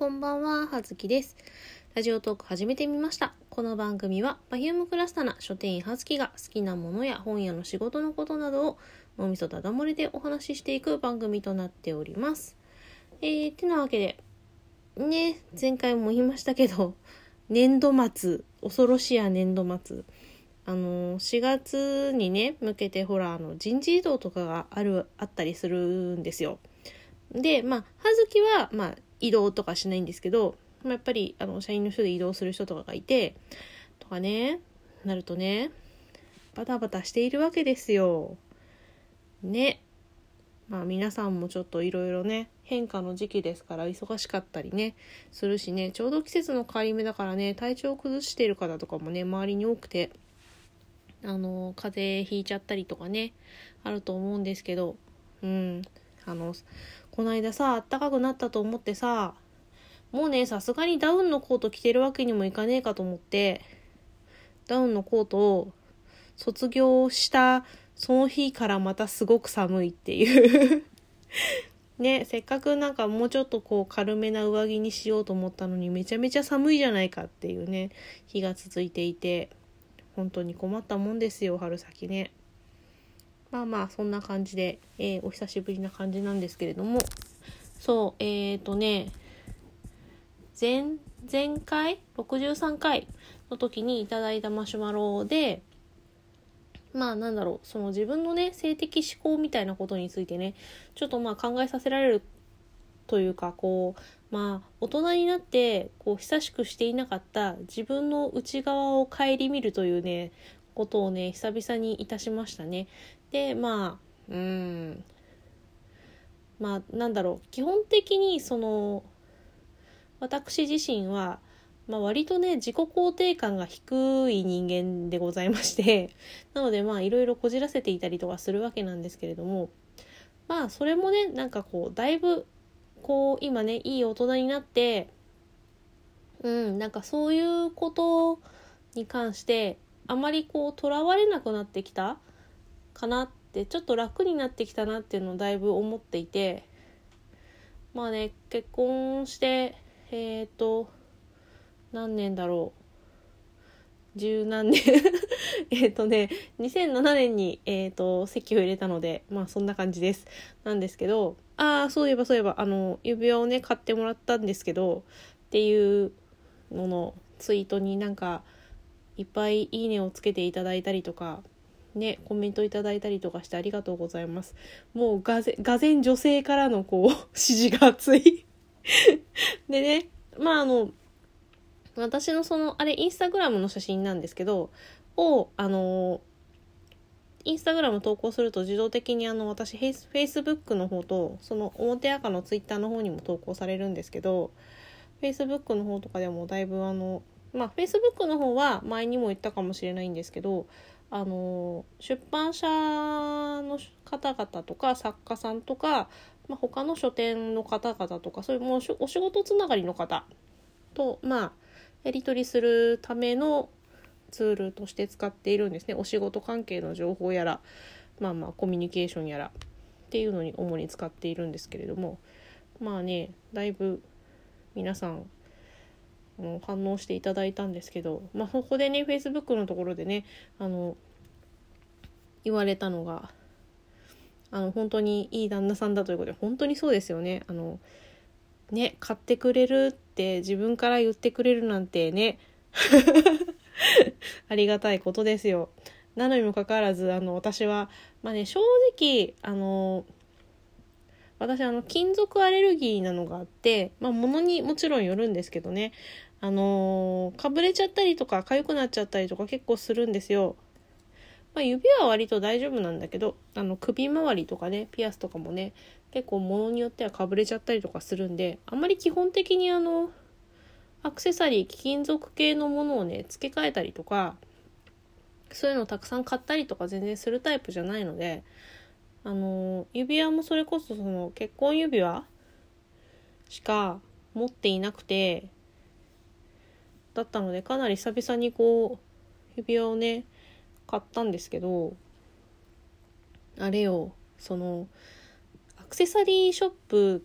こんばんは、はずきです。ラジオトーク始めてみました。この番組は、パフュームクラスタな書店員はずきが好きなものや本屋の仕事のことなどを脳みそだだ漏れでお話ししていく番組となっております。えー、てなわけで、ね、前回も言いましたけど、年度末、恐ろしや年度末。あの4月にね向けてほらあの人事異動とかがあるあったりするんですよ。でまあ葉月は、まあ、移動とかしないんですけど、まあ、やっぱりあの社員の人で移動する人とかがいてとかねなるとねバタバタしているわけですよ。ね。まあ皆さんもちょっといろいろね変化の時期ですから忙しかったりねするしねちょうど季節の変わり目だからね体調を崩している方とかもね周りに多くてあの風邪ひいちゃったりとかねあると思うんですけどうんあのこの間さあったかくなったと思ってさもうねさすがにダウンのコート着てるわけにもいかねえかと思ってダウンのコートを卒業したその日からまたすごく寒いっていう。ねせっかくなんかもうちょっとこう軽めな上着にしようと思ったのにめちゃめちゃ寒いじゃないかっていうね日が続いていて本当に困ったもんですよ春先ね。まあまあそんな感じで、えー、お久しぶりな感じなんですけれどもそうえっ、ー、とね前前回？63回の時にいただいたマシュマロでまあなんだろうその自分のね性的思考みたいなことについてねちょっとまあ考えさせられるというかこうまあ大人になってこう久しくしていなかった自分の内側を顧みるというねことをね久々にいたしましたね。でまあうん。まあなんだろう。基本的にその私自身は、まあ、割とね自己肯定感が低い人間でございまして なのでまあいろいろこじらせていたりとかするわけなんですけれどもまあそれもねなんかこうだいぶこう今ねいい大人になってうんなんかそういうことに関してあまりこうとらわれなくなってきたかなってちょっと楽になってきたなっていうのをだいぶ思っていてまあね結婚してえっ、ー、と何年だろう。十何年。えっとね2007年に、えーと、と籍を入れたのでまあそんな感じです。なんですけどああそういえばそういえばあの指輪をね買ってもらったんですけどっていうののツイートになんかいっぱいいいねをつけていただいたりとかねコメントいただいたりとかしてありがとうございます。もうがぜがぜん女性からのこう 支持が熱い。でねまああの私のそのあれインスタグラムの写真なんですけどをあのインスタグラム投稿すると自動的にあの私フェイスブックの方とその表赤のツイッターの方にも投稿されるんですけどフェイスブックの方とかでもだいぶあのまあフェイスブックの方は前にも言ったかもしれないんですけどあの出版社の方々とか作家さんとか、まあ、他の書店の方々とかそういうもうお仕事つながりの方とまあやり取りするためのツールとして使っているんですね。お仕事関係の情報やらまあまあコミュニケーションやらっていうのに主に使っているんですけれども。まあねだいぶ皆さんの反応していただいたんですけど、まあ、そこでね Facebook のところでねあの言われたのがあの本当にいい旦那さんだということで本当にそうですよねあのね買ってくれるって自分から言ってくれるなんてね ありがたいことですよ。なのにもかかわらずあの私はまあね正直あの私あの金属アレルギーなのがあってまあ物にもちろんよるんですけどねあのー、かぶれちゃったりとか痒くなっちゃったりとか結構するんですよ。まあ、指は割と大丈夫なんだけどあの首周りとかねピアスとかもね結構物によってはかぶれちゃったりとかするんであんまり基本的にあのアクセサリー貴金属系のものをね付け替えたりとかそういうのをたくさん買ったりとか全然するタイプじゃないのであの指輪もそれこそその結婚指輪しか持っていなくてだったのでかなり久々にこう指輪をね買ったんですけどあれよそのアクセサリーショップ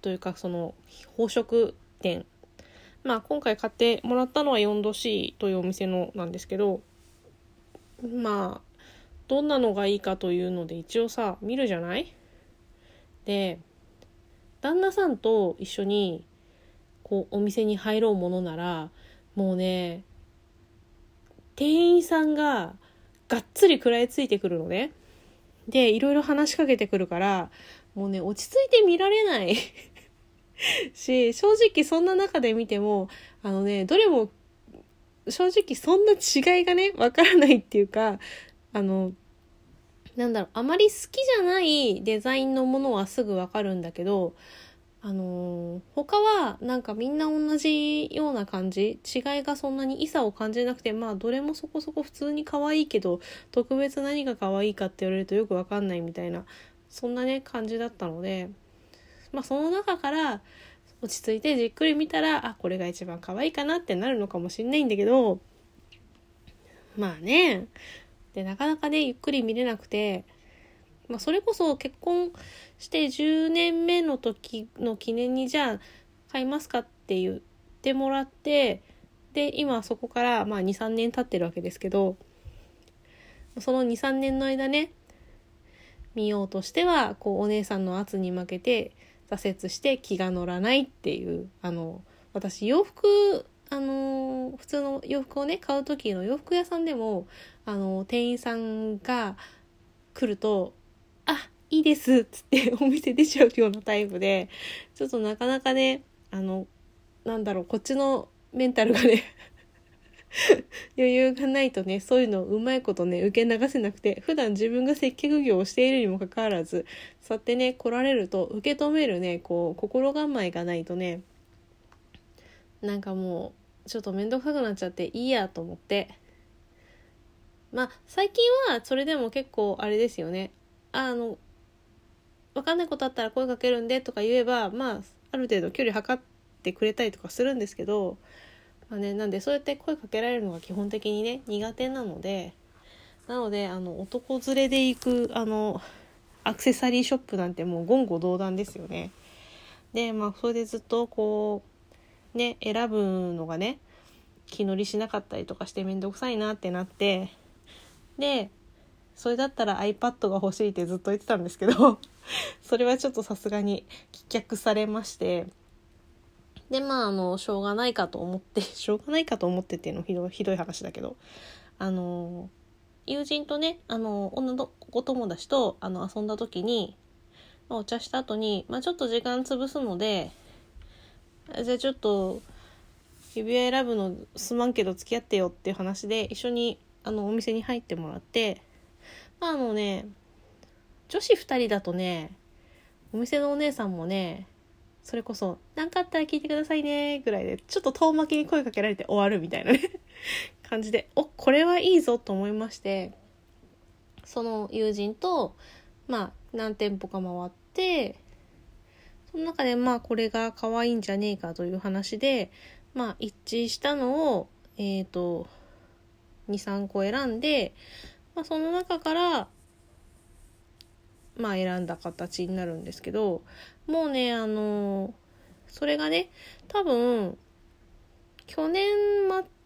というかその宝飾店。まあ今回買ってもらったのは 4°C というお店のなんですけどまあどんなのがいいかというので一応さ見るじゃない？で旦那さんと一緒にこうお店に入ろうものならもうね店員さんががっつり食らいついてくるのね。でいろいろ話しかけてくるからもうね落ち着いて見られない し正直そんな中で見てもあのねどれも正直そんな違いがねわからないっていうかあのなんだろうあまり好きじゃないデザインのものはすぐわかるんだけどあのー、他はなんかみんな同じような感じ違いがそんなに異差を感じなくてまあどれもそこそこ普通に可愛いけど特別何が可愛いかって言われるとよくわかんないみたいなそんなね感じだったのでまあその中から落ち着いてじっくり見たらあこれが一番可愛いかなってなるのかもしんないんだけどまあねでなかなかねゆっくり見れなくてまあ、それこそ結婚して10年目の時の記念にじゃあ買いますかって言ってもらってで今そこからま23年経ってるわけですけどその23年の間ね見ようとしてはこうお姉さんの圧に負けて挫折して気が乗らないっていうあの私洋服あの普通の洋服をね買う時の洋服屋さんでもあの店員さんが来るとあ、いいですっつって お店出ちゃうようなタイプで、ちょっとなかなかね、あの、なんだろう、こっちのメンタルがね 余裕がないとね、そういうのをうまいことね、受け流せなくて、普段自分が接客業をしているにもかかわらず、そうやってね、来られると、受け止めるね、こう、心構えがないとね、なんかもう、ちょっと面倒くさくなっちゃっていいやと思って、まあ、最近はそれでも結構あれですよね。あの分かんないことあったら声かけるんでとか言えばまあある程度距離測ってくれたりとかするんですけど、まあね、なんでそうやって声かけられるのが基本的にね苦手なのでなのであの男連れで行くあのアクセサリーショップなんてもう言語道断ですよね。でまあそれでずっとこうね選ぶのがね気乗りしなかったりとかして面倒くさいなってなってでそれだったら iPad が欲しいってずっと言ってたんですけど それはちょっとさすがに棄却されましてでまああのしょうがないかと思って しょうがないかと思ってっていうのひどひどい話だけどあの友人とねあの女の子友達とあの遊んだ時に、お茶した後に、まあ、ちょっと時間潰すのでじゃあちょっと指輪選ぶのすまんけど付き合ってよっていう話で一緒にあのお店に入ってもらってまあのね、女子2人だとね、お店のお姉さんもね、それこそ、何かあったら聞いてくださいね、ぐらいで、ちょっと遠巻きに声かけられて終わるみたいなね 感じで、お、これはいいぞと思いまして、その友人と、まあ、何店舗か回って、その中で、まあ、これが可愛いんじゃねえかという話で、まあ、一致したのを、えっ、ー、と、2、3個選んで、まあ、その中からまあ選んだ形になるんですけどもうねあのそれがね多分去年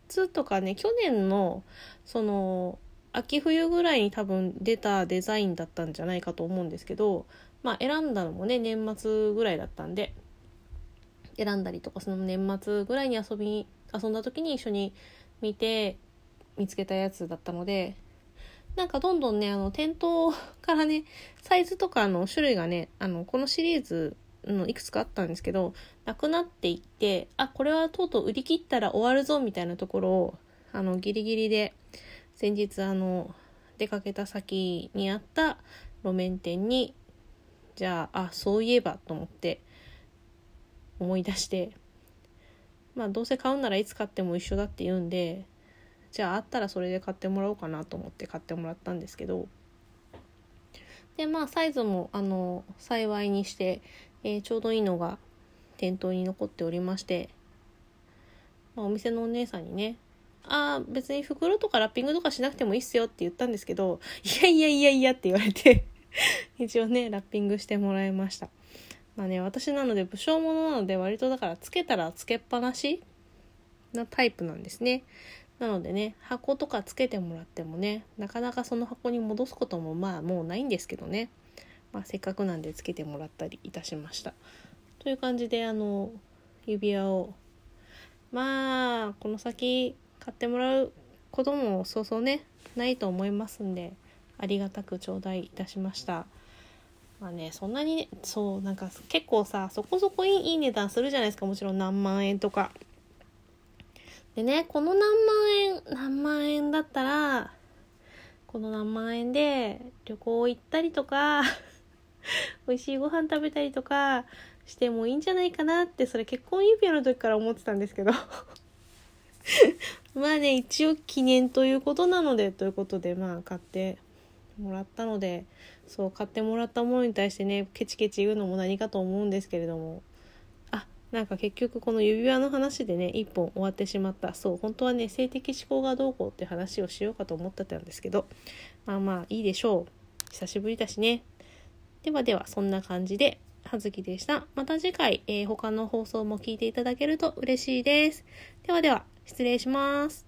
末とかね去年のその秋冬ぐらいに多分出たデザインだったんじゃないかと思うんですけどまあ選んだのもね年末ぐらいだったんで選んだりとかその年末ぐらいに遊び遊んだ時に一緒に見て見つけたやつだったのでなんかどんどんね、あの、店頭からね、サイズとかの種類がね、あの、このシリーズのいくつかあったんですけど、なくなっていって、あ、これはとうとう売り切ったら終わるぞみたいなところを、あの、ギリギリで、先日、あの、出かけた先にあった路面店に、じゃあ、あ、そういえばと思って、思い出して、まあ、どうせ買うならいつ買っても一緒だって言うんで、じゃああったらそれで買ってもらおうかなと思って買ってもらったんですけど。でまあサイズもあの幸いにして、えー、ちょうどいいのが店頭に残っておりまして、まあ、お店のお姉さんにねああ別に袋とかラッピングとかしなくてもいいっすよって言ったんですけどいやいやいやいやって言われて 一応ねラッピングしてもらいました。まあね私なので武将者なので割とだからつけたらつけっぱなしなタイプなんですね。なのでね箱とかつけてもらってもねなかなかその箱に戻すこともまあもうないんですけどね、まあ、せっかくなんでつけてもらったりいたしました。という感じであの指輪をまあこの先買ってもらうこともそうそうねないと思いますんでありがたく頂戴いたしました。まあねそんなにねそうなんか結構さそこそこいいいい値段するじゃないですかもちろん何万円とか。でねこの何万円何万円だったらこの何万円で旅行行ったりとか 美味しいご飯食べたりとかしてもいいんじゃないかなってそれ結婚指輪の時から思ってたんですけど。まあね一応記念ということなのでということでまあ買ってもらったのでそう買ってもらったものに対してねケチケチ言うのも何かと思うんですけれども。なんか結局この指輪の話でね一本終わってしまったそう本当はね性的思考がどうこうって話をしようかと思ってたんですけどまあまあいいでしょう久しぶりだしねではではそんな感じで葉月でした。また次回、えー、他の放送も聞いていただけると嬉しいです。ではでは、失礼します。